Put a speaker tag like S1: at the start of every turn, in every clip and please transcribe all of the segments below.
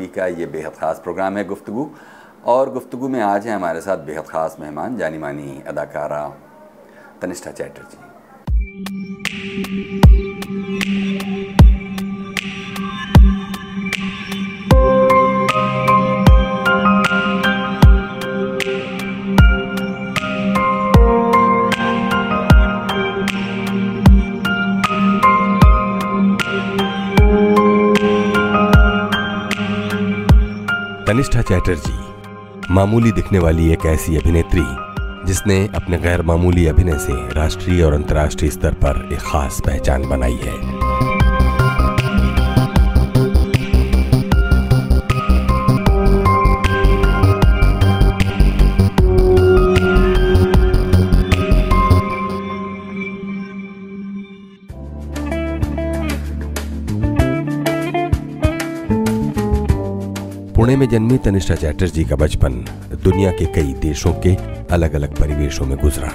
S1: TV का ये बेहद ख़ास प्रोग्राम है गुफ्तु और गुफ्तु में आज हैं हमारे साथ बेहद ख़ास मेहमान, जानी मानी अदाकारा तनिष्ठा चैटर्जी।
S2: तनिष्ठा चैटर्जी, मामूली दिखने वाली एक ऐसी अभिनेत्री, जिसने अपने गैर मामूली अभिनय से राष्ट्रीय और अंतर्राष्ट्रीय स्तर पर एक खास पहचान बनाई है। में जन्मी तनिष्ठा चैटर्जी का बचपन दुनिया के कई देशों के अलग अलग परिवेशों में गुजरा।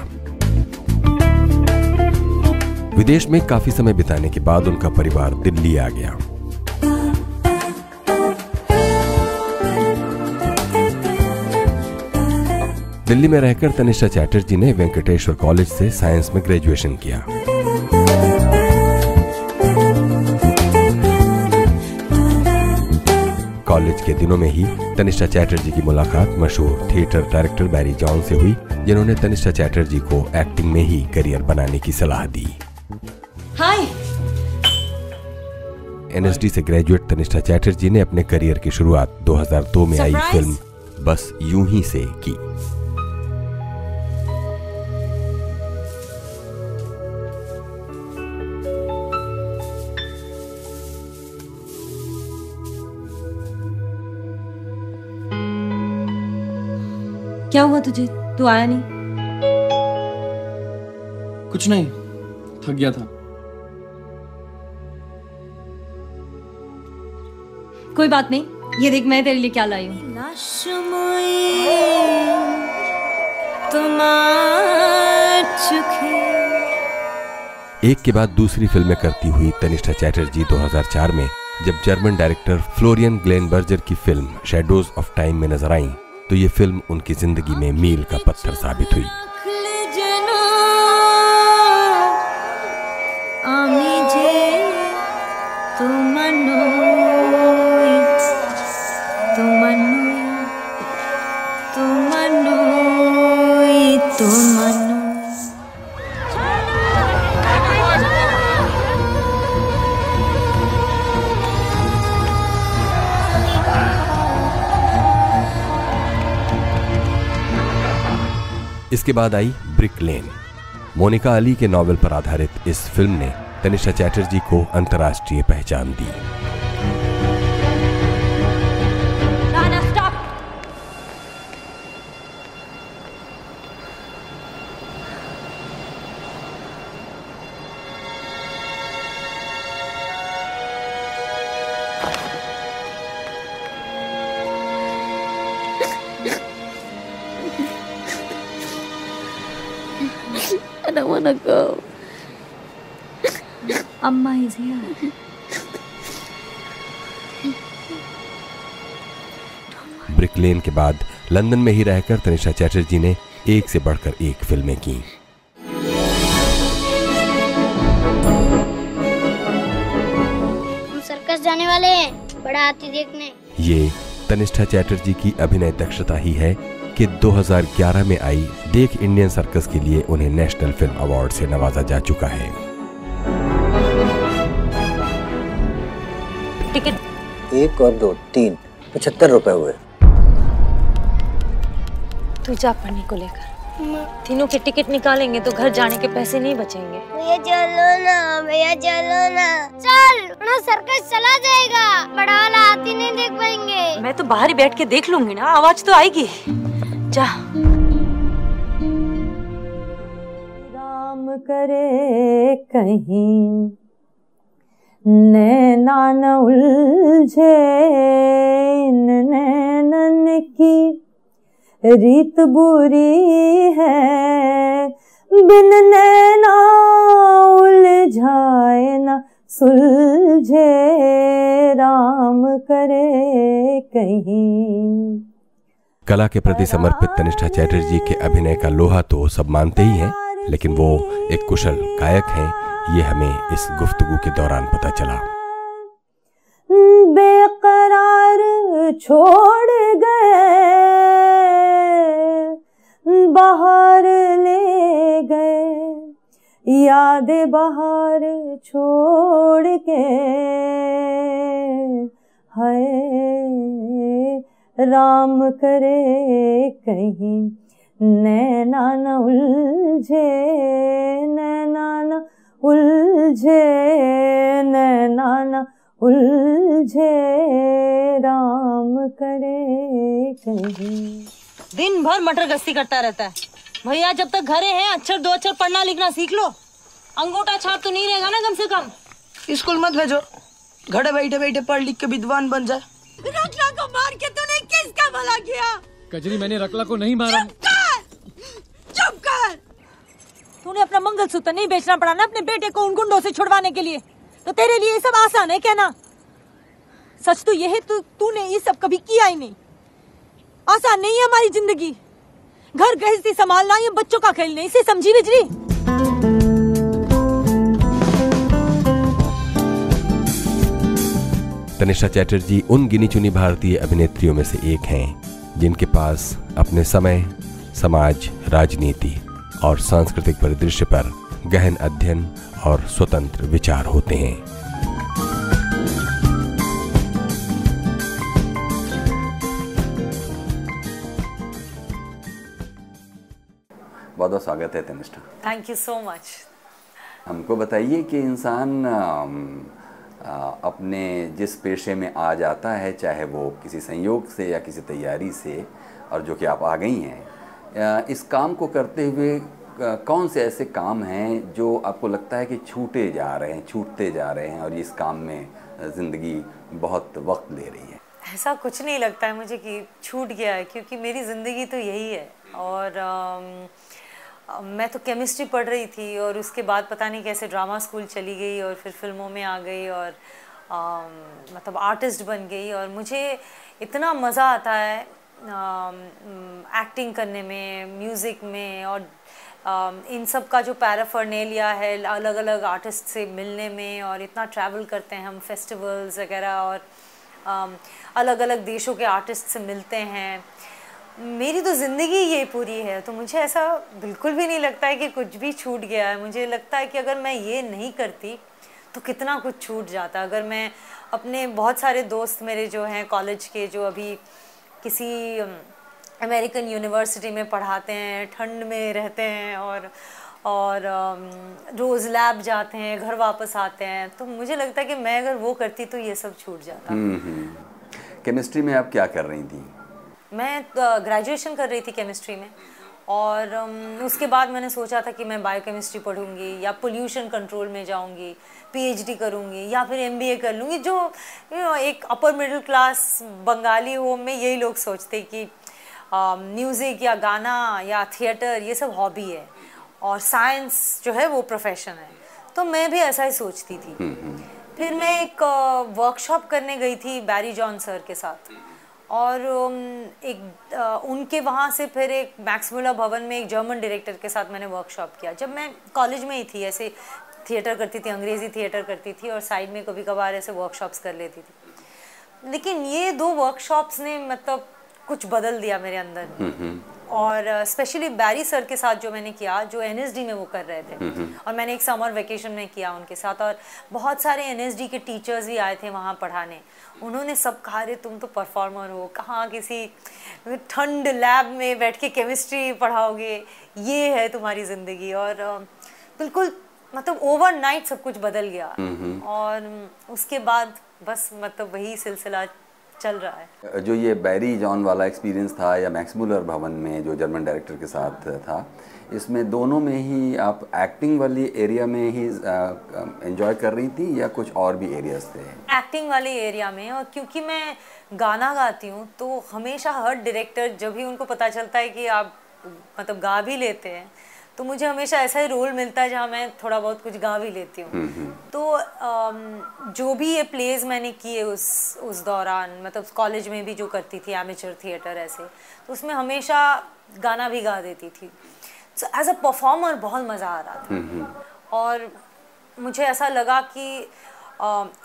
S2: विदेश में काफ़ी समय बिताने के बाद उनका परिवार दिल्ली आ गया। दिल्ली में रहकर तनिष्ठा चैटर्जी ने वेंकटेश्वर कॉलेज से साइंस में ग्रेजुएशन किया। कॉलेज के दिनों में ही तनिष्ठा चैटर्जी की मुलाकात मशहूर थिएटर डायरेक्टर बैरी जॉन से हुई जिन्होंने तनिष्ठा चैटर्जी को एक्टिंग में ही करियर बनाने की सलाह दी।
S3: हाय।
S2: एनएसडी से ग्रेजुएट तनिष्ठा चैटर्जी ने अपने करियर की शुरुआत 2002 में आई फ़िल्म बस यूँ ही से की।
S3: हुआ तुझे? तू आया नहीं।
S4: कुछ नहीं थक गया था।
S3: कोई बात नहीं ये देख मैं तेरे लिए क्या लाई हूँ।
S2: एक के बाद दूसरी फ़िल्में करती हुई तनिष्ठा चैटर्जी 2004 में जब जर्मन डायरेक्टर फ्लोरियन ग्लेनबर्जर की फ़िल्म शेडोज ऑफ़ टाइम में नज़र आई। तो ये फ़िल्म उनकी ज़िंदगी में मील का पत्थर साबित हुई। इसके बाद आई ब्रिक लेन। मोनिका अली के नॉवल पर आधारित इस फ़िल्म ने तनिषा चैटर्जी को अंतर्राष्ट्रीय पहचान दी।
S5: I don't want to go.
S3: Amma is here.
S2: Brick Lane के बाद लंदन में ही रहकर तनिषा चैटर्जी ने एक से बढ़कर एक फ़िल्में की
S5: सर्कस जाने वाले हैं बड़ा हाथी देखने
S2: ये तनिष्ठा चैटर्जी की अभिनय दक्षता ही है कि 2011 में आई देख इंडियन सर्कस के लिए उन्हें नेशनल फ़िल्म अवार्ड से नवाजा जा चुका है।
S3: टिकट।
S6: एक और दो तीन पचहत्तर रुपए हुए।
S3: तू जा पढ़ने को लेकर। तीनों के टिकट निकालेंगे तो घर जाने के पैसे नहीं बचेंगे।
S5: भैया चलो ना भैया चलो ना। चल ना सर्कस चला जाएगा। बड़ा वाला हाथी नहीं देख पाएँगे।
S3: मैं तो बाहर ही बैठ के देख लूँगी ना आवाज़ तो आएगी। जा।
S7: राम करे कहीं, नैना न उलझे, नैनन की। रीत बुरी है, बिन नैना उलझाए न सुलझे। राम करे कहीं
S2: कला के प्रति समर्पित तनिष्ठा चैटर्जी के अभिनय का लोहा तो सब मानते ही हैं, लेकिन वो एक कुशल गायक हैं, ये हमें इस गुफ्तगु के दौरान पता चला।
S7: बेकरार छोड़ गए, बाहर ले गए, याद बाहर छोड़ के राम करे कहीं। नैना न उलझे नैना न उलझे नैना न उलझे राम करे कहीं।
S3: दिन भर मटर गश्ती करता रहता है। भैया जब तक घरे हैं अक्षर दो अक्षर पढ़ना लिखना सीख लो। अंगूठा छाप तो नहीं रहेगा ना कम से कम।
S8: स्कूल मत भेजो। घरे बैठे बैठे पढ़ लिख के विद्वान बन जाए।
S3: मार के तूने किसका भला किया?
S4: कजरी मैंने रकला को नहीं मारा।
S3: चुप कर! तूने अपना मंगलसूत्र नहीं बेचना पड़ा ना अपने बेटे को उन गुंडों से छुड़वाने के लिए। तो तेरे लिए ये सब आसान है कहना सच तो यह है तू तूने ये सब कभी किया ही नहीं। आसान नहीं है हमारी ज़िंदगी। घर गृहस्थी संभालना ये बच्चों का खेल नहीं। इसे समझी बिजली?
S2: तनिषा चैटर्जी उन गिनी चुनी भारतीय अभिनेत्रियों में से एक हैं जिनके पास अपने समय समाज राजनीति और सांस्कृतिक परिदृश्य पर गहन अध्ययन और स्वतंत्र विचार होते हैं।
S1: बहुत बहुत स्वागत है Tannishtha.
S3: Thank you so much
S1: हमको बताइए कि इंसान अपने जिस पेशे में आ जाता है, चाहे वो किसी संयोग से या किसी तैयारी से, और जो कि आप आ गई हैं इस काम को करते हुए कौन से ऐसे काम हैं जो आपको लगता है कि छूटे जा रहे हैं, छूटते जा रहे हैं, और इस काम में ज़िंदगी बहुत वक्त ले रही है?
S3: ऐसा कुछ नहीं लगता है मुझे कि छूट गया है, क्योंकि मेरी ज़िंदगी तो यही है। और मैं तो केमिस्ट्री पढ़ रही थी और उसके बाद पता नहीं कैसे ड्रामा स्कूल चली गई और फिर फ़िल्मों में आ गई और अम, मतलब आर्टिस्ट बन गई और मुझे इतना मज़ा आता है एक्टिंग करने में म्यूज़िक में और अम, इन सब का जो पैराफर्नेलिया है अलग अलग आर्टिस्ट से मिलने में और इतना ट्रैवल करते हैं हम फेस्टिवल्स वगैरह और अलग अलग देशों के आर्टिस्ट से मिलते हैं। मेरी तो ज़िंदगी ये पूरी है तो मुझे ऐसा बिल्कुल भी नहीं लगता है कि कुछ भी छूट गया है। मुझे लगता है कि अगर मैं ये नहीं करती तो कितना कुछ छूट जाता अगर मैं अपने बहुत सारे दोस्त मेरे जो हैं कॉलेज के जो अभी किसी अमेरिकन यूनिवर्सिटी में पढ़ाते हैं ठंड में रहते हैं और और रोज़ लैब जाते हैं घर वापस आते हैं तो मुझे लगता है कि मैं अगर वो करती तो ये सब छूट जाता।
S1: हम्म, हम्म। केमिस्ट्री में आप क्या कर रही थी?
S3: मैं ग्रेजुएशन कर रही थी केमिस्ट्री में और उसके बाद मैंने सोचा था कि मैं बायोकेमिस्ट्री पढ़ूँगी या पोल्यूशन कंट्रोल में जाऊँगी पीएचडी करूँगी या फिर एमबीए कर लूँगी जो यू नो एक upper middle class Bengali home में यही लोग सोचते कि म्यूज़िक या गाना या थिएटर ये सब हॉबी है और साइंस जो है वो प्रोफेशन है। तो मैं भी ऐसा ही सोचती थी। फिर मैं एक वर्कशॉप करने गई थी बैरी जॉन सर के साथ। और एक उनके वहाँ से फिर एक मैक्समुला भवन में एक जर्मन डायरेक्टर के साथ मैंने वर्कशॉप किया। जब मैं कॉलेज में ही थी, ऐसे थिएटर करती थी, अंग्रेज़ी थिएटर करती थी और साइड में कभी कभार ऐसे वर्कशॉप्स कर लेती थी। लेकिन ये दो वर्कशॉप्स ने मतलब कुछ बदल दिया मेरे अंदर। और स्पेशली बैरी सर के साथ जो मैंने किया जो एनएसडी में वो कर रहे थे। और मैंने एक समर वेकेशन में किया उनके साथ और बहुत सारे एनएसडी के टीचर्स भी आए थे वहाँ पढ़ाने। उन्होंने सब कहा रे तुम तो परफॉर्मर हो। कहाँ किसी ठंड लैब में बैठ के केमिस्ट्री पढ़ाओगे? ये है तुम्हारी ज़िंदगी। और बिल्कुल मतलब ओवरनाइट सब कुछ बदल गया। और उसके बाद बस मतलब वही सिलसिला चल रहा है।
S1: जो ये बैरी जॉन वाला एक्सपीरियंस था या मैक्समुलर भवन में जो जर्मन डायरेक्टर के साथ था इसमें दोनों में ही आप एक्टिंग वाली एरिया में ही एंजॉय कर रही थी या कुछ और भी एरियाज़ थे?
S3: एक्टिंग वाले एरिया में और क्योंकि मैं गाना गाती हूँ तो हमेशा हर डायरेक्टर जब भी उनको पता चलता है कि आप मतलब गा भी लेते हैं तो मुझे हमेशा ऐसा ही रोल मिलता है जहाँ मैं थोड़ा बहुत कुछ गा भी लेती हूँ। तो अम, जो भी ये प्लेज मैंने किए उस उस दौरान मतलब कॉलेज में भी जो करती थी एमेचर थिएटर ऐसे तो उसमें हमेशा गाना भी गा देती थी। सो एज अ परफॉर्मर बहुत मज़ा आ रहा था। और मुझे ऐसा लगा कि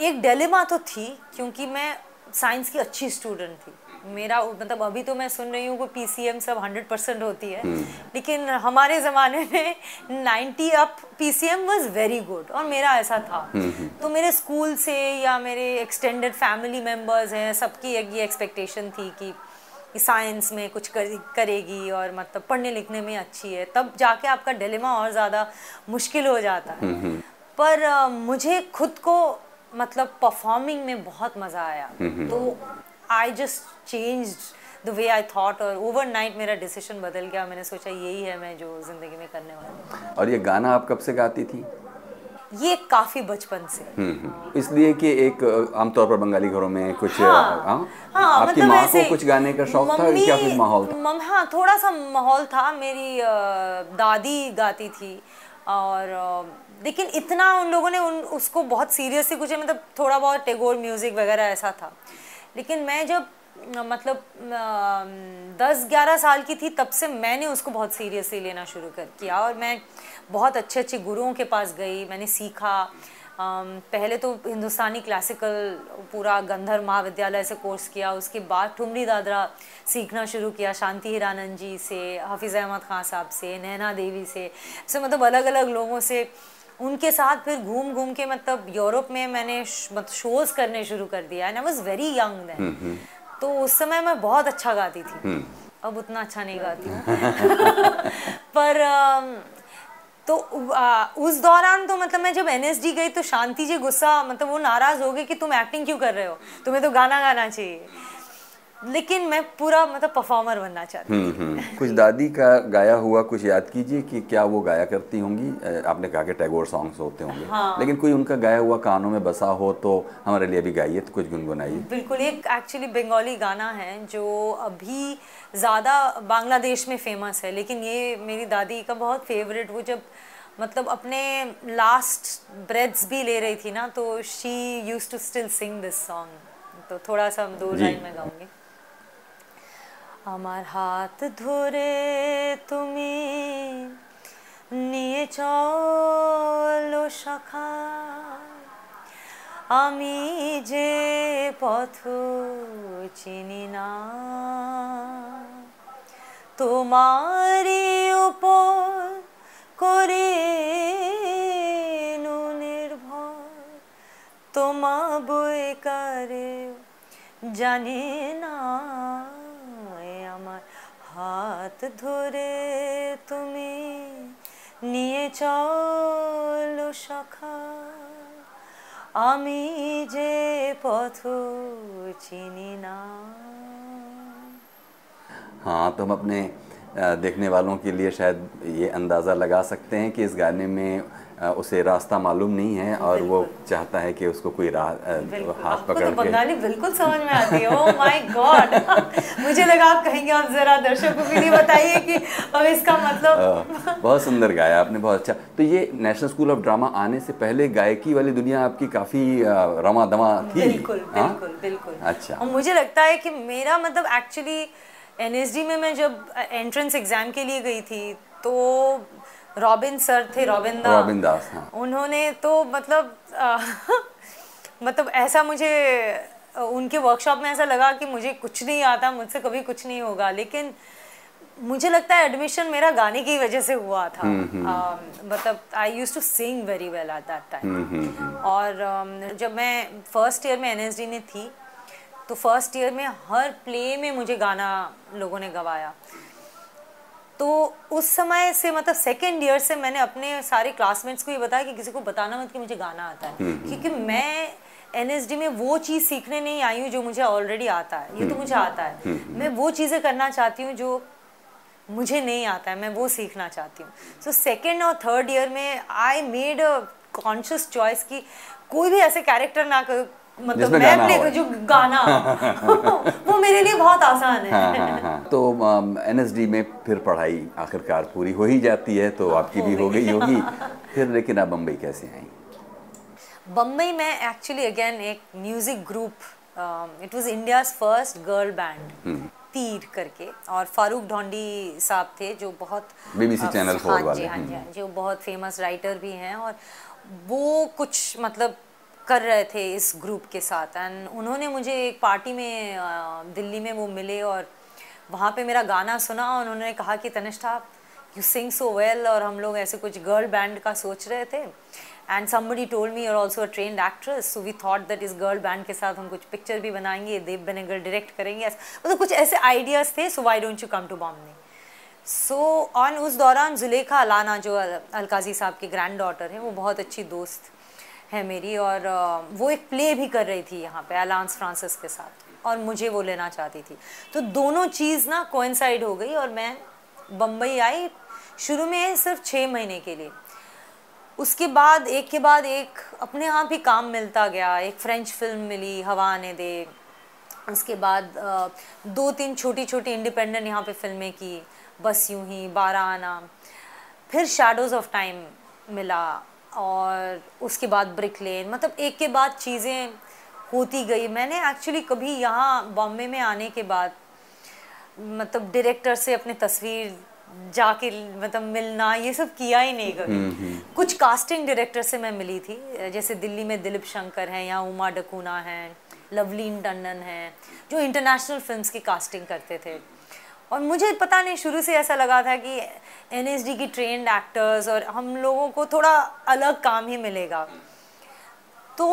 S3: एक डिलेमा तो थी क्योंकि मैं साइंस की अच्छी स्टूडेंट थी। मेरा मतलब अभी तो मैं सुन रही हूँ कि पीसीएम सब 100 परसेंट होती है। लेकिन हमारे ज़माने में 90 up PCM was very good और मेरा ऐसा था। तो मेरे स्कूल से या मेरे एक्सटेंडेड फैमिली मेंबर्स हैं सबकी एक ये एक्सपेक्टेशन थी कि साइंस में कुछ कर, करेगी और मतलब पढ़ने लिखने में अच्छी है। तब जाके आपका डिलेमा और ज़्यादा मुश्किल हो जाता है। पर मुझे खुद को मतलब परफॉर्मिंग में बहुत मज़ा आया। तो I just change the way I thought और ओवरनाइट मेरा डिसीज़न बदल गया। मैंने सोचा यही है मैं जो ज़िंदगी में करने वाली हूँ।
S1: और ये गाना आप कब से गाती थी?
S3: ये काफ़ी बचपन से।
S1: हम्म, हम्म। इसलिए कि एक आमतौर पर बंगाली घरों में कुछ
S3: हाँ,
S1: हाँ?
S3: हाँ,
S1: आपकी
S3: मतलब
S1: माँ को कुछ गाने का शौक था क्या कुछ माहौल था?
S3: मम हाँ थोड़ा सा माहौल था। मेरी दादी गाती थी। और लेकिन इतना उन लोगों ने उन उसको बहुत सीरियसली कुछ मतलब थोड़ा बहुत टेगोर म्यूज़िक वगैरह ऐसा था। लेकिन मैं जब मतलब दस ग्यारह साल की थी, तब से मैंने उसको बहुत सीरियसली लेना शुरू कर किया और मैं बहुत अच्छे अच्छे गुरुओं के पास गई, मैंने सीखा। पहले तो हिंदुस्तानी क्लासिकल पूरा गंधर्व महाविद्यालय से कोर्स किया, उसके बाद ठुमरी दादरा सीखना शुरू किया, शांति हिरानंद जी से, हाफिज़ अहमद खान साहब से, नैना देवी से ऐसे मतलब अलग अलग लोगों से। उनके साथ फिर घूम घूम के मतलब यूरोप में मैंने मतलब शोज़ करने शुरू कर दिया। And I was very young then तो उस समय मैं बहुत अच्छा गाती थी। अब उतना अच्छा नहीं गाती हूँ। पर तो उस दौरान तो मतलब मैं जब एनएसडी गई तो शांति जी गुस्सा मतलब वो नाराज़ हो गए कि तुम एक्टिंग क्यों कर रहे हो? तुम्हें तो गाना गाना चाहिए। लेकिन मैं पूरा मतलब परफॉर्मर बनना चाहती
S1: हम्म, हम्म। कुछ दादी का गाया हुआ कुछ याद कीजिए कि क्या वो गाया करती होंगी? आपने कहा कि टैगोर सॉन्ग्स होते होंगे।
S3: हाँ।
S1: लेकिन कोई उनका गाया हुआ कानों में बसा हो तो हमारे लिए भी गाइए तो कुछ गुनगुनाइए।
S3: बिल्कुल एक एक्चुअली बंगाली गाना है जो अभी ज़्यादा बांग्लादेश में फ़ेमस है लेकिन ये मेरी दादी का बहुत फेवरेट वो जब मतलब अपने लास्ट ब्रेथ्स भी ले रही थी ना तो she use to still sing this song तो थोड़ा सा हम
S1: दो
S3: लाइन में गाऊँगी। আমার হাত ধরে তুমি নিয়ে চলো শাখা। আমি যে পথ চিনি না, তোমারই উপর করে নির্ভর। তোমা বই কারে জানি না হাত ধরে তুমি নিয়ে চলো সখা আমি যে পথ চিনি না
S1: हाँ तो हम अपने अ, देखने वालों के लिए शायद ये अंदाज़ा लगा सकते हैं कि इस गाने में उसे रास्ता मालूम नहीं है और वो चाहता है कि उसको कोई राह हाथ पकड़
S3: तो
S1: के।
S3: बंगाली बिल्कुल समझ में आती है। ओह माय गॉड मुझे लगा आप कहेंगे आप जरा दर्शकों के लिए बताइए कि अब इसका मतलब
S1: बहुत सुंदर गाया आपने बहुत अच्छा। तो ये नेशनल स्कूल ऑफ़ ड्रामा आने से पहले गायकी वाली दुनिया आपकी काफ़ी रमा दमा थी।
S3: बिल्कुल
S1: हाँ?
S3: बिल्कुल बिल्कुल।
S1: अच्छा।
S3: और मुझे लगता है कि मेरा मतलब एक्चुअली एनएसडी में मैं जब एंट्रेंस एग्ज़ाम के लिए गई थी तो रॉबिन सर थे रॉबिन दा।
S1: रॉबिन दास, हाँ।
S3: उन्होंने तो मतलब अ, मतलब ऐसा मुझे उनके वर्कशॉप में ऐसा लगा कि मुझे कुछ नहीं आता मुझसे कभी कुछ नहीं होगा। लेकिन मुझे लगता है एडमिशन मेरा गाने की वजह से हुआ था। मतलब I use to sing very well at that time और जब मैं फ़र्स्ट ईयर में एनएसडी में थी तो फ़र्स्ट ईयर में हर प्ले में मुझे गाना लोगों ने गवाया। तो उस समय से मतलब सेकेंड ईयर से मैंने अपने सारे क्लासमेट्स को ये बताया कि किसी को बताना मत कि मुझे गाना आता है। क्योंकि मैं एनएसडी में वो चीज़ सीखने नहीं आई हूँ जो मुझे ऑलरेडी आता है। ये तो मुझे आता है। मैं वो चीज़ें करना चाहती हूँ जो मुझे नहीं आता है। मैं वो सीखना चाहती हूँ। सो सेकेंड और थर्ड ईयर में I made a conscious choice कि कोई भी ऐसे कैरेक्टर ना कर मतलब मैं
S1: गाना
S3: प्ले जो गाना वो मेरे लिए बहुत आसान है।
S1: हाँ हाँ हाँ। तो एनएसडी में फिर पढ़ाई आखिरकार पूरी हो ही जाती है तो आपकी भी हो गई। होगी। फिर लेकिन आप बम्बई कैसे आई?
S3: बम्बई में एक्चुअली अगेन एक music group it was India's first girl band Teer करके। और फारूक ढोंडी साहब थे जो बहुत बीबीसी
S1: चैनल फोर
S3: हाँ
S1: वाले,
S3: जी हाँ जी
S1: हम्म।
S3: हाँ, जो बहुत फ़ेमस राइटर भी हैं। और वो कुछ मतलब कर रहे थे इस ग्रुप के साथ। एंड उन्होंने मुझे एक पार्टी में दिल्ली में वो मिले और वहाँ पे मेरा गाना सुना और उन्होंने कहा कि, Tannishtha you sing so well और हम लोग ऐसे कुछ गर्ल बैंड का सोच रहे थे। And somebody told me you're also a trained actress so we thought that इस गर्ल बैंड के साथ हम कुछ पिक्चर भी बनाएँगे देव बेनेगल डायरेक्ट करेंगे। मतलब कुछ ऐसे आइडियाज़ थे so why don't you come to Bombay so on उस दौरान जुलेखा अलाना जो अलकाजी साहब की ग्रैंड डॉटर है, वो बहुत अच्छी दोस्त है मेरी और वो एक प्ले भी कर रही थी यहाँ पे अलांस फ्रांसिस के साथ। और मुझे वो लेना चाहती थी। तो दोनों चीज़ ना कोइंसाइड हो गई और मैं बम्बई आई शुरू में सिर्फ़ छः महीने के लिए। उसके बाद, एक के बाद एक अपने आप ही काम मिलता गया। एक फ्रेंच फ़िल्म मिली, हवा आने दे। उसके बाद दो तीन छोटी छोटी इंडिपेंडेंट यहाँ पे फ़िल्में की। बस यूँ ही, बारह आना। फिर शैडोज ऑफ़ टाइम मिला। और उसके बाद ब्रिक लेन मतलब एक के बाद चीज़ें होती गई। मैंने एक्चुअली कभी यहाँ बॉम्बे में आने के बाद मतलब डायरेक्टर से अपनी तस्वीर जाके मतलब मिलना ये सब किया ही नहीं कभी। कुछ कास्टिंग डायरेक्टर से मैं मिली थी जैसे दिल्ली में दिलीप शंकर हैं या उमा डकूना हैं लवलीन टंडन हैं जो इंटरनेशनल फिल्म्स की कास्टिंग करते थे। और मुझे पता नहीं, शुरू से ऐसा लगा था कि एनएसडी की ट्रेंड एक्टर्स और हम लोगों को थोड़ा अलग काम ही मिलेगा। तो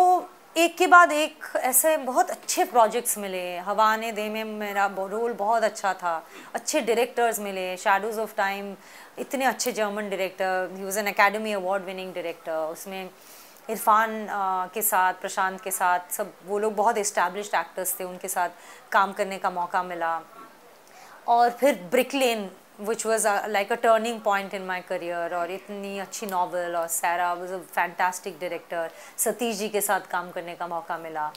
S3: एक के बाद एक ऐसे बहुत अच्छे प्रोजेक्ट्स मिले। हवा आने दे में मेरा रोल बहुत अच्छा था। अच्छे डायरेक्टर्स मिले। शेडोज़ ऑफ़ टाइम इतने अच्छे German director he was an academy award winning director उसमें इरफान के साथ, प्रशांत के साथ सब वो लोग बहुत इस्टेब्लिश्ड एक्टर्स थे। उनके साथ काम करने का मौका मिला। और फिर Brick Lane which was like a turning point in my career और इतनी अच्छी नावल और Sarah was a fantastic director Satish ji के साथ काम करने का मौका मिला।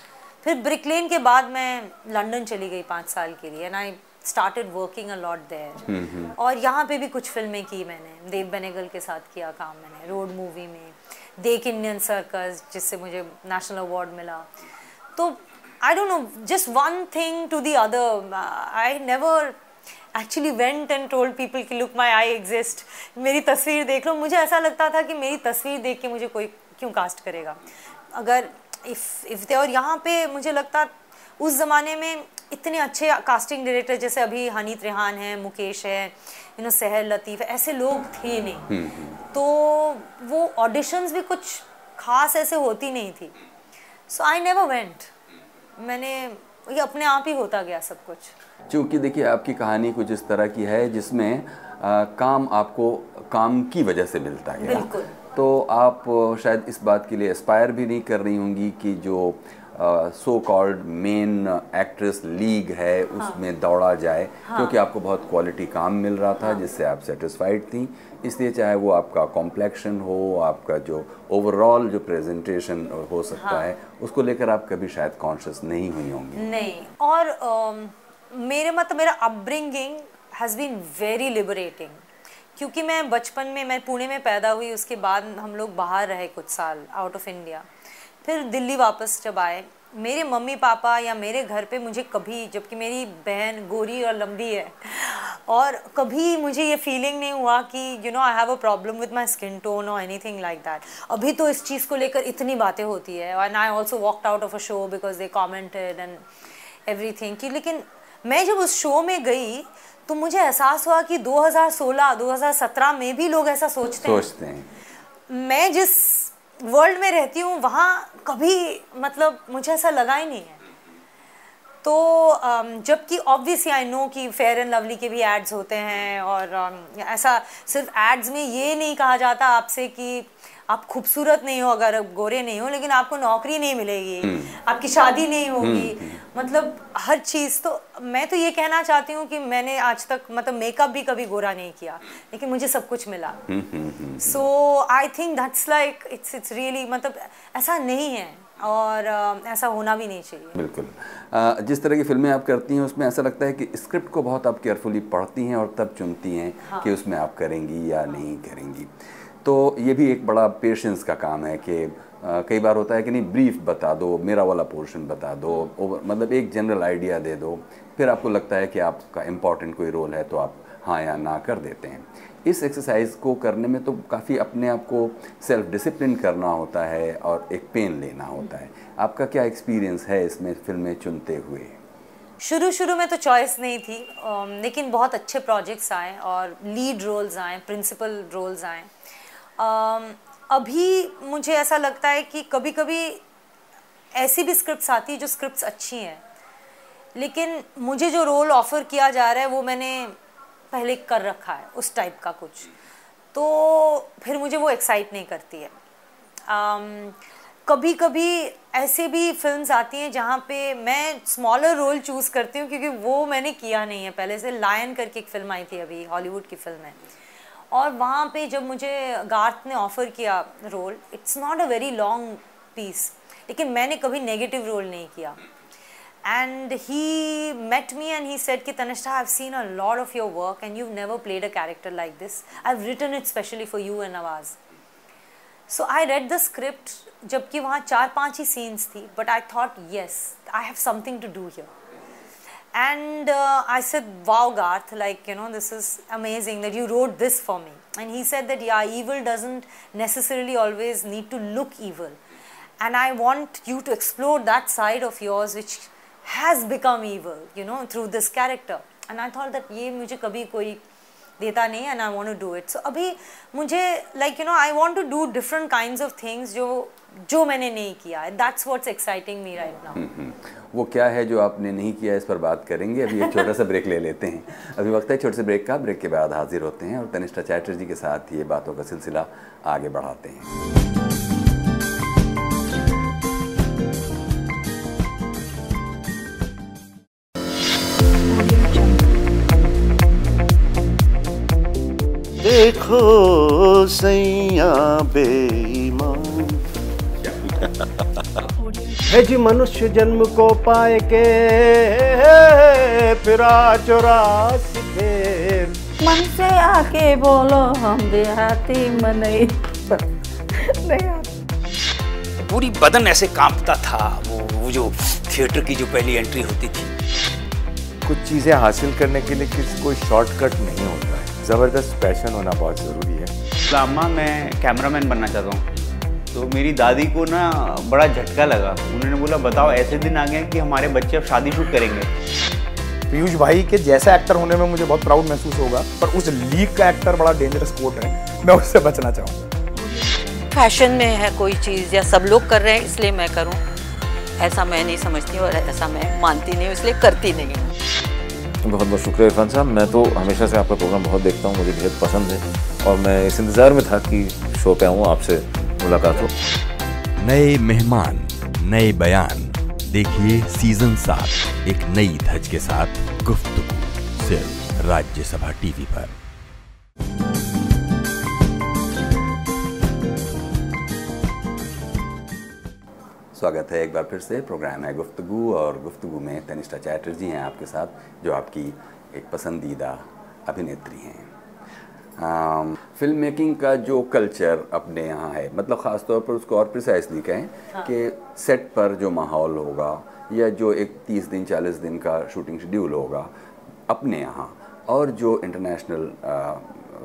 S3: फिर ब्रिकलेन के बाद मैं लंदन चली गई पाँच साल के लिए and I started working a lot there और यहाँ पे भी कुछ फ़िल्में की मैंने देव बेनेगल के साथ किया काम मैंने रोड मूवी में देख इंडियन सर्कस जिससे मुझे नेशनल अवार्ड मिला। तो I don't know just one thing to the other I never actually went and told people कि लुक माई आई एग्जिस्ट मेरी तस्वीर देख लो। मुझे ऐसा लगता था कि मेरी तस्वीर देख के मुझे कोई क्यों कास्ट करेगा? अगर इफ़ इफ़ दे और यहाँ पे मुझे लगता उस ज़माने में इतने अच्छे कास्टिंग डायरेक्टर जैसे अभी हनीत रेहान है मुकेश है यू नो सहर लतीफ़ ऐसे लोग थे नहीं। तो वो ऑडिशंस भी कुछ खास ऐसे होती नहीं थी। सो आई नेवर वेंट मैंने ये अपने आप ही होता गया सब कुछ
S1: क्योंकि देखिए आपकी कहानी कुछ इस तरह की है जिसमें आ, काम आपको काम की वजह से मिलता है
S3: बिल्कुल।
S1: तो आप शायद इस बात के लिए एस्पायर भी नहीं कर रही होंगी कि जो so called main actress league है उसमें दौड़ा जाए हाँ. क्योंकि आपको बहुत क्वालिटी काम मिल रहा था हाँ. जिससे आप सेटिस्फाइड थी इसलिए चाहे वो आपका कॉम्प्लेक्शन हो आपका जो ओवरऑल जो प्रेजेंटेशन हो सकता हाँ. है उसको लेकर आप कभी शायद कॉन्शियस नहीं हुई होंगी
S3: नहीं और अम, मेरे मतलब मेरा upbringing has been very liberating क्योंकि मैं बचपन में मैं पुणे में पैदा हुई उसके बाद हम लोग बाहर रहे कुछ साल आउट ऑफ़ इंडिया फिर दिल्ली वापस जब आए मेरे मम्मी पापा या मेरे घर पे मुझे कभी जबकि मेरी बहन गोरी और लंबी है और कभी मुझे ये फीलिंग नहीं हुआ कि you know I have a problem with my skin tone और एनीथिंग लाइक दैट अभी तो इस चीज़ को लेकर इतनी बातें होती है and I also walked out of a show because they commented and everything कि लेकिन मैं जब उस शो में गई तो मुझे एहसास हुआ कि 2016 2017 में भी लोग ऐसा सोचते सोचते हैं।
S1: सोचते हैं।
S3: मैं जिस वर्ल्ड में रहती हूँ, वहाँ कभी मतलब मुझे ऐसा लगा ही नहीं है। तो जबकि ऑब्वियसली आई नो कि फेयर एंड लवली के भी एड्स होते हैं और ऐसा सिर्फ़ एड्स में ये नहीं कहा जाता आपसे कि आप खूबसूरत नहीं हो अगर गोरे नहीं हो लेकिन आपको नौकरी नहीं मिलेगी आपकी शादी नहीं होगी। मतलब हर चीज़ तो मैं तो ये कहना चाहती हूँ कि मैंने आज तक मतलब मेकअप भी कभी गोरा नहीं किया लेकिन मुझे सब कुछ मिला। So I think that's like it's it's really मतलब ऐसा नहीं है और ऐसा होना भी नहीं चाहिए।
S1: बिल्कुल। जिस तरह की फ़िल्में आप करती हैं उसमें ऐसा लगता है कि स्क्रिप्ट को बहुत आप केयरफुली पढ़ती हैं और तब चुनती हैं हाँ। कि उसमें आप करेंगी या हाँ। नहीं करेंगी। तो ये भी एक बड़ा पेशेंस का काम है कि कई बार होता है कि नहीं ब्रीफ बता दो, मेरा वाला पोर्शन बता दो ओवर- मतलब एक जनरल आइडिया दे दो, फिर आपको लगता है कि आपका इंपॉर्टेंट कोई रोल है तो आप हाँ या ना कर देते हैं। इस एक्सरसाइज को करने में तो काफ़ी अपने आप को सेल्फ डिसिप्लिन करना होता है और एक पेन लेना होता है। आपका क्या एक्सपीरियंस है इसमें फ़िल्में चुनते हुए?
S3: शुरू शुरू में तो चॉइस नहीं थी लेकिन बहुत अच्छे प्रोजेक्ट्स आए और लीड रोल्स आए प्रिंसिपल रोल्स आए। अभी मुझे ऐसा लगता है कि कभी कभी ऐसी भी स्क्रिप्ट्स आती है जो स्क्रिप्ट्स अच्छी हैं। लेकिन मुझे जो रोल ऑफ़र किया जा रहा है वो मैंने पहले कर रखा है उस टाइप का कुछ। तो फिर मुझे वो एक्साइट नहीं करती है। um, कभी कभी ऐसे भी फिल्म्स आती हैं जहाँ पे मैं स्मॉलर रोल चूज़ करती हूँ क्योंकि वो मैंने किया नहीं है। पहले से लायन करके एक फ़िल्म आई थी अभी हॉलीवुड की फ़िल्म है। और वहाँ पे जब मुझे गार्थ ने ऑफ़र किया role it's not a very long piece लेकिन मैंने कभी नेगेटिव रोल नहीं किया। And he met me and he said कि Tannishtha I have seen a lot of your work and you never played a character like this I have written it specially for you and आवाज़ so I read the script जबकि वहाँ चार पाँच ही scenes थी but I thought yes I have something to do here and uh, I said, Wow, Garth, like, you know, this is amazing that you wrote this for me. And he said that, Yeah, evil doesn't necessarily always need to look evil. And I want you to explore that side of yours which has become evil, you know, through this character. And I thought that, Ye mujhe kabhi koi देता नहीं and I want to do it so अभी मुझे like you know I want to do different kind of things जो जो मैंने नहीं किया. है that's what's exciting me right
S1: now वो क्या है जो आपने नहीं किया, इस पर बात करेंगे. अभी एक छोटा सा ब्रेक ले लेते हैं. अभी वक्त है छोटे से ब्रेक का. ब्रेक के बाद हाजिर होते हैं और तनिष्ठा चैटर्जी के साथ ये बातों का सिलसिला आगे बढ़ाते हैं।
S9: देखो सैया बेईमान। है जी मनुष्य जन्म को पाए के फिरा चौरासी फेर
S7: मन से आके बोलो हम देहाती आता।
S10: पूरी बदन ऐसे कांपता था वो वो जो थिएटर की जो पहली एंट्री होती थी।
S11: कुछ चीज़ें हासिल करने के लिए किसी कोई शॉर्टकट नहीं होता है। ज़बरदस्त पैशन होना बहुत ज़रूरी है।
S12: अम्मा मैं कैमरामैन बनना चाहता हूँ। तो मेरी दादी को ना बड़ा झटका लगा। उन्होंने बोला बताओ ऐसे दिन आ गए कि हमारे बच्चे अब शादी शूट करेंगे।
S13: पीयूष भाई के जैसा एक्टर होने में मुझे बहुत प्राउड महसूस होगा पर उस लीग का एक्टर बड़ा डेंजरस कोट है। मैं उससे बचना चाहूँगा।
S14: फ़ैशन में है कोई चीज़ या सब लोग कर रहे हैं इसलिए मैं करूँ। ऐसा मैं नहीं समझती और ऐसा मैं मानती नहीं हूँ इसलिए करती नहीं हूँ।
S11: बहुत बहुत शुक्रिया इरफान साहब। मैं तो हमेशा से आपका प्रोग्राम बहुत देखता हूँ, मुझे बेहद पसंद है और मैं इस इंतज़ार में था कि शो पे आऊँ, आपसे मुलाकात हो।
S2: नए मेहमान, नए बयान। देखिए सीज़न सात, एक नई धज के साथ गुफ्तगू, सिर्फ़ राज्यसभा टीवी पर।
S1: स्वागत है एक बार फिर से। प्रोग्राम है गुफ्तगू और गुफ्तगू में तनिष्ठा चैटर्जी हैं आपके साथ जो आपकी एक पसंदीदा अभिनेत्री हैं। फ़िल्म मेकिंग का जो कल्चर अपने यहाँ है मतलब ख़ास तौर पर उसको और प्रिसाइसली कहें
S3: हाँ।
S1: कि सेट पर जो माहौल होगा या जो एक तीस दिन चालीस दिन का शूटिंग शेड्यूल होगा अपने यहाँ। और जो इंटरनेशनल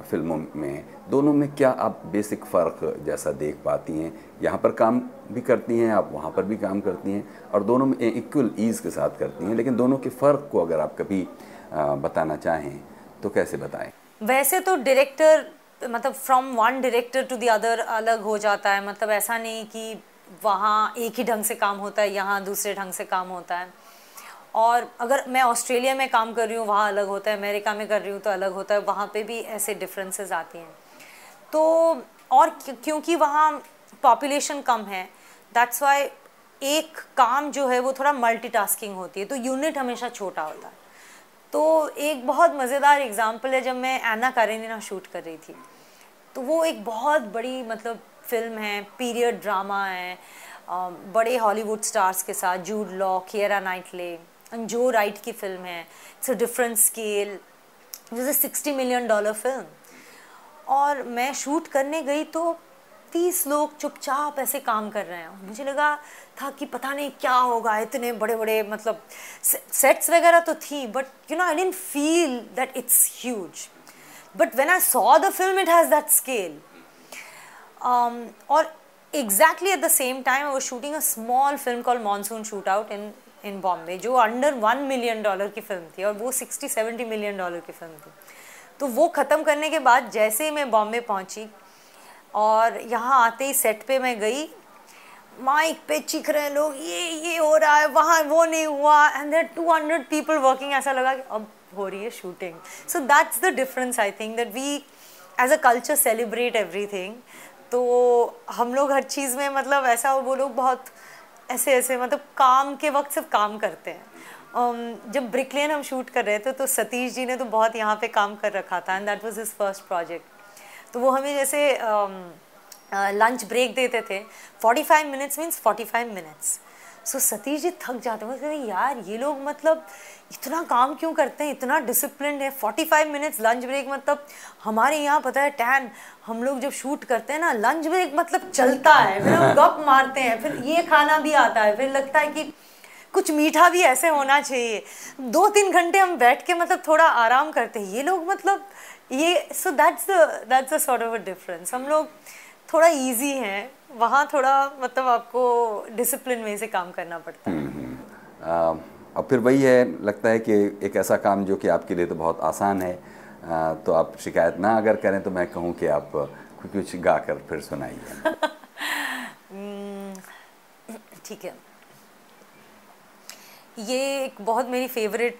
S1: फ़िल्मों में, दोनों में क्या आप बेसिक फ़र्क जैसा देख पाती हैं? यहाँ पर काम भी करती हैं, आप वहाँ पर भी काम करती हैं और दोनों में इक्वल ईज़ के साथ करती हैं, लेकिन दोनों के फ़र्क को अगर आप कभी बताना चाहें तो कैसे बताएँ?
S3: वैसे तो डायरेक्टर मतलब from one director to the other अलग हो जाता है मतलब ऐसा नहीं कि वहाँ एक ही ढंग से काम होता है, यहाँ दूसरे ढंग से काम होता है। और अगर मैं ऑस्ट्रेलिया में काम कर रही हूँ, वहाँ अलग होता है, अमेरिका में कर रही हूँ तो अलग होता है। वहाँ पे भी ऐसे डिफरेंसेस आती हैं। तो और क्योंकि वहाँ पॉपुलेशन कम है दैट्स वाई एक काम जो है वो थोड़ा मल्टीटास्किंग होती है। तो यूनिट हमेशा छोटा होता है। तो एक बहुत मज़ेदार एग्जांपल है जब मैं एना कारेनिना शूट कर रही थी। तो वो एक बहुत बड़ी मतलब फ़िल्म है पीरियड ड्रामा है। बड़े हॉलीवुड स्टार्स के साथ जूड लॉ कियरा नाइटले जो राइट की फ़िल्म है it's a different scale it sixty million dollar film और मैं शूट करने गई तो तीस लोग चुपचाप ऐसे काम कर रहे हैं। मुझे लगा था कि पता नहीं क्या होगा, इतने बड़े बड़े मतलब सेट्स वगैरह तो थी but you know I didn't feel that it's huge but when I saw the film it has that scale और exactly at the same time I was shooting a small film call Monsoon Shootout in Bombay जो under one million dollar की film थी और वो sixty seventy million dollar की film थी। तो वो ख़त्म करने के बाद जैसे ही मैं बॉम्बे पहुँची और यहाँ आते ही सेट पे मैं गई माइक पे चीख रहे हैं लोग, ये ये हो रहा है, वहाँ वो नहीं हुआ। And there two hundred people working ऐसा लगा कि अब हो रही है shooting so that's the difference I think that we as a culture celebrate everything तो हम लोग हर चीज़ में मतलब ऐसा वो लोग बहुत ऐसे ऐसे मतलब काम के वक्त सिर्फ़ काम करते हैं। um, जब ब्रिकलेन हम शूट कर रहे थे तो सतीश जी ने तो बहुत यहाँ पे काम कर रखा था and that was his first project तो वो हमें जैसे लंच um, ब्रेक uh, देते थे। 45 minutes means 45 minutes so Satish ji थक जाते हैं यार ये लोग मतलब इतना काम क्यों करते हैं? इतना डिसिप्लिन है। 45 मिनट्स लंच ब्रेक मतलब हमारे यहाँ पता है टैन हम लोग जब शूट करते हैं ना लंच ब्रेक मतलब चलता है। फिर हम गप मारते हैं। फिर ये खाना भी आता है। फिर लगता है कि कुछ मीठा भी ऐसे होना चाहिए। दो तीन घंटे हम बैठ के मतलब थोड़ा आराम करते हैं। ये लोग मतलब ये so that's that's the sort of a difference हम लोग थोड़ा इजी हैं। वहाँ थोड़ा मतलब आपको डिसिप्लिन में से काम करना पड़ता है। हम्म,
S1: हम्म। अब फिर वही है लगता है कि एक ऐसा काम जो कि आपके लिए तो बहुत आसान है। आ, तो आप शिकायत ना अगर करें तो मैं कहूँ कि आप कुछ गा कर फिर सुनाइए।
S3: हम्म, ठीक है। ये एक बहुत मेरी फेवरेट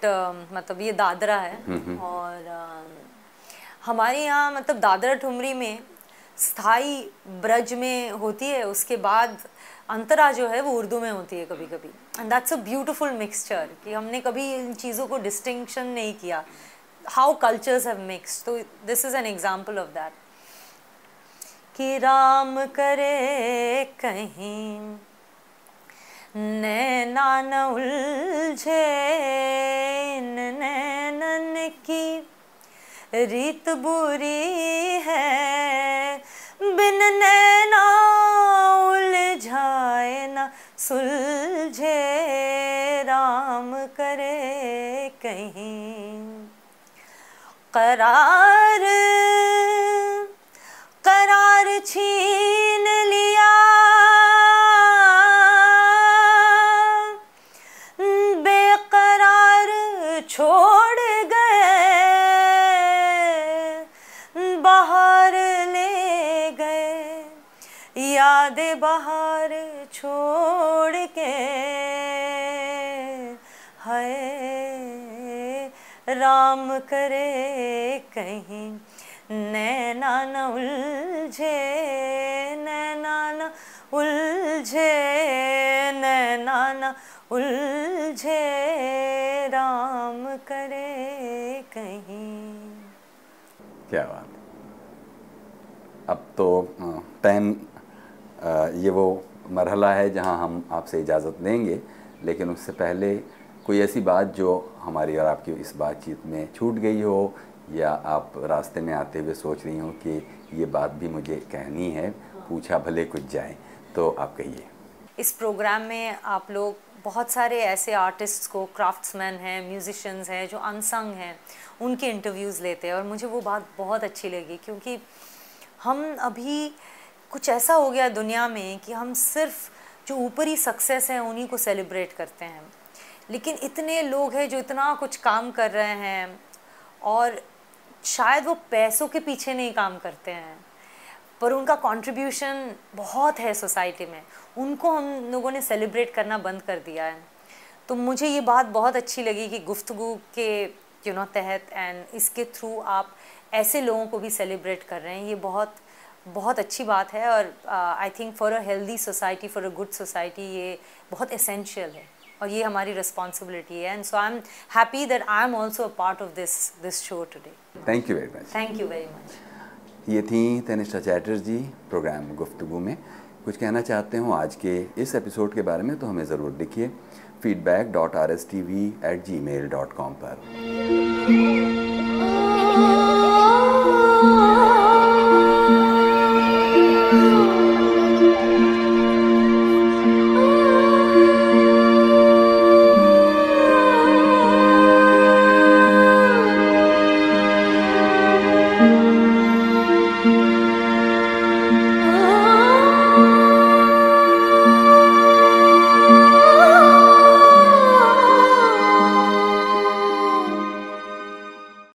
S3: मतलब ये दादरा है। हम्म, हम्म। और आ, हमारे यहाँ मतलब दादरा ठुमरी में स्थायी ब्रज में होती है उसके बाद अंतरा जो है वो उर्दू में होती है कभी कभी and that's a beautiful mixture कि हमने कभी इन चीज़ों को डिस्टिंक्शन नहीं किया। हाउ कल्चर्स हैव मिक्स तो this is an example of that कि राम करे कहीं नैना न उलझे नैनन की रीत बुरी है, बिन नैना उलझाए न। सुलझे राम करे कहीं। करार करार छीन लिया। बेकरार छोड़ गए, बाहर ले गए। याद बाहर छोड़ के है राम करे कहीं नैना न उलझे, नैना न उलझे, नैना न उलझे, राम करे कहीं।
S1: क्या बात। अब तो टाइम ये वो मरहला है जहाँ हम आपसे इजाज़त लेंगे, लेकिन उससे पहले कोई ऐसी बात जो हमारी और आपकी इस बातचीत में छूट गई हो या आप रास्ते में आते हुए सोच रही हो कि ये बात भी मुझे कहनी है, पूछा भले कुछ जाए तो आप कहिए।
S3: इस प्रोग्राम में आप लोग बहुत सारे ऐसे आर्टिस्ट्स को, क्राफ्ट्समैन हैं म्यूजिशंस हैं, जो अनसंग हैं, उनके इंटरव्यूज़ लेते हैं और मुझे वो बात बहुत अच्छी लगी क्योंकि हम अभी कुछ ऐसा हो गया दुनिया में कि हम सिर्फ़ जो ऊपरी सक्सेस हैं, उन्हीं को सेलिब्रेट करते हैं। लेकिन इतने लोग हैं जो इतना कुछ काम कर रहे हैं और शायद वो पैसों के पीछे नहीं काम करते हैं, पर उनका कंट्रीब्यूशन बहुत है सोसाइटी में। उनको हम लोगों ने सेलिब्रेट करना बंद कर दिया है। तो मुझे ये बात बहुत अच्छी लगी कि गुफ्तगु के यू नो तहत एंड इसके थ्रू आप ऐसे लोगों को भी सेलिब्रेट कर रहे हैं। ये बहुत बहुत अच्छी बात है और I think for a healthy society for a good society ये बहुत एसेंशियल है और ये हमारी रिस्पॉन्सिबिलिटी है. And so I am happy that I am also a part of this this show today
S1: thank you very much
S3: thank you very much
S1: ये थी Tanishtha Chatterjee programme गुफ्तगु में. कुछ कहना चाहते हो आज के इस एपिसोड के बारे में तो हमें ज़रूर लिखिए. Feedback dot R S T V at Gmail dot com पर.